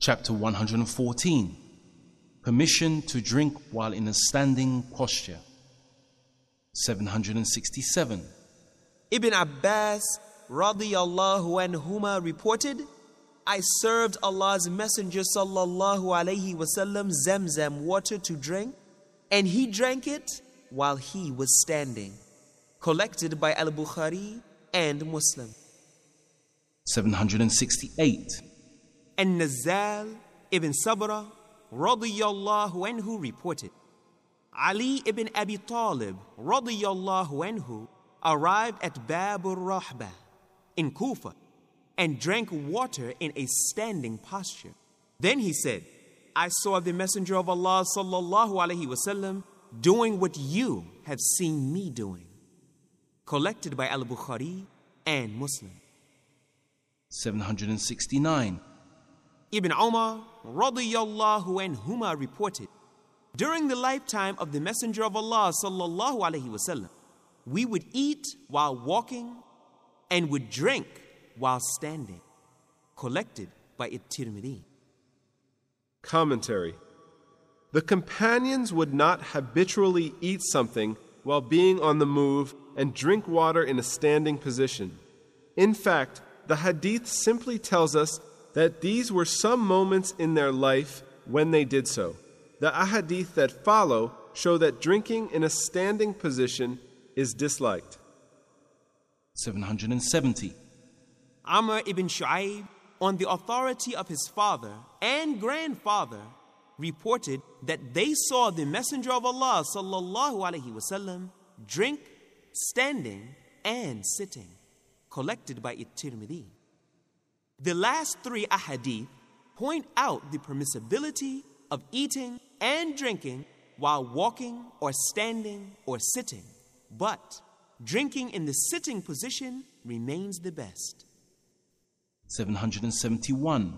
Chapter 114 Permission to drink while in a standing posture. 767. Ibn Abbas radiyallahu anhuma reported, I served Allah's Messenger sallallahu alayhi wasallam zamzam water to drink, and he drank it while he was standing. Collected by Al Bukhari and Muslim. 768. And Nazal ibn Sabra radiyallahu anhu reported, Ali ibn Abi Talib radiyallahu anhu arrived at Bab al-Rahba in Kufa and drank water in a standing posture. Then he said, I saw the Messenger of Allah sallallahu alaihi wasallam doing what you have seen me doing. Collected by Al-Bukhari and Muslim. 769. Ibn Umar radiyallahu anhuma reported, during the lifetime of the Messenger of Allah sallallahu alaihi wasallam, we would eat while walking and would drink while standing. Collected by At-Tirmidhi. Commentary The companions would not habitually eat something while being on the move and drink water in a standing position. In fact, the hadith simply tells us that these were some moments in their life when they did so. The ahadith that follow show that drinking in a standing position is disliked. 770. Amr ibn Shu'aib, on the authority of his father and grandfather, reported that they saw the Messenger of Allah sallallahu alaihi wasallam drink, standing, and sitting. Collected by At-Tirmidhi. The last three ahadith point out the permissibility of eating and drinking while walking or standing or sitting, but drinking in the sitting position remains the best. 771.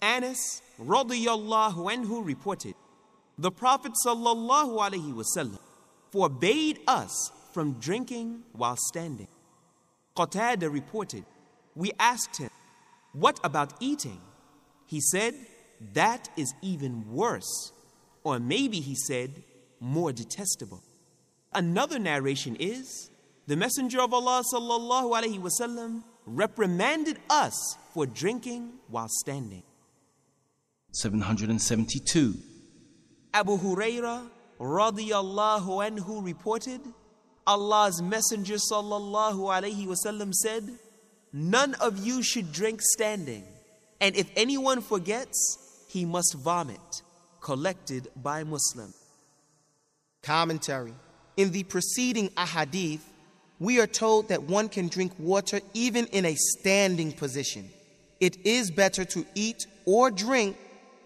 Anas radiyallahu anhu reported, the Prophet sallallahu alaihi wasallam forbade us from drinking while standing. Qatada reported, we asked him, what about eating? He said, that is even worse. Or maybe he said, more detestable. Another narration is, the Messenger of Allah sallallahu alaihi wasallam reprimanded us for drinking while standing. 772. Abu Huraira radiyallahu anhu reported, Allah's Messenger sallallahu alaihi wasallam said, None of you should drink standing, and if anyone forgets, he must vomit. Collected by Muslim. Commentary In the preceding ahadith, we are told that one can drink water even in a standing position. It is better to eat or drink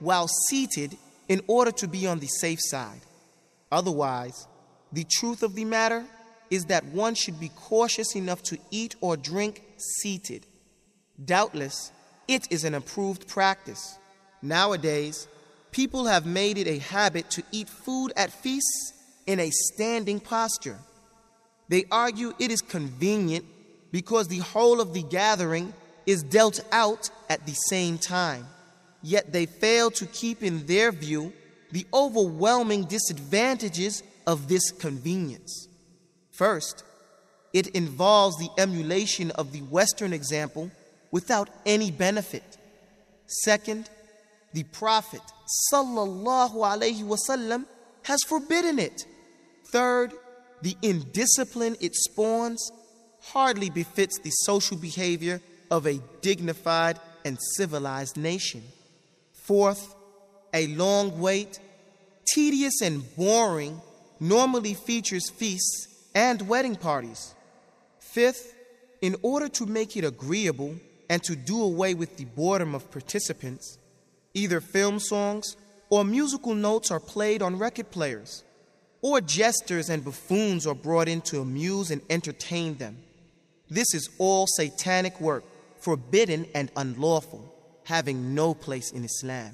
while seated in order to be on the safe side. Otherwise, the truth of the matter is that one should be cautious enough to eat or drink seated. Doubtless, it is an approved practice. Nowadays, people have made it a habit to eat food at feasts in a standing posture. They argue it is convenient because the whole of the gathering is dealt out at the same time. Yet they fail to keep in their view the overwhelming disadvantages of this convenience. First, it involves the emulation of the Western example without any benefit. Second, the Prophet sallallahu alaihi wasallam has forbidden it. Third, the indiscipline it spawns hardly befits the social behavior of a dignified and civilized nation. Fourth, a long wait, tedious and boring, normally features feasts and wedding parties. Fifth, in order to make it agreeable and to do away with the boredom of participants, either film songs or musical notes are played on record players, or jesters and buffoons are brought in to amuse and entertain them. This is all satanic work, forbidden and unlawful, having no place in Islam.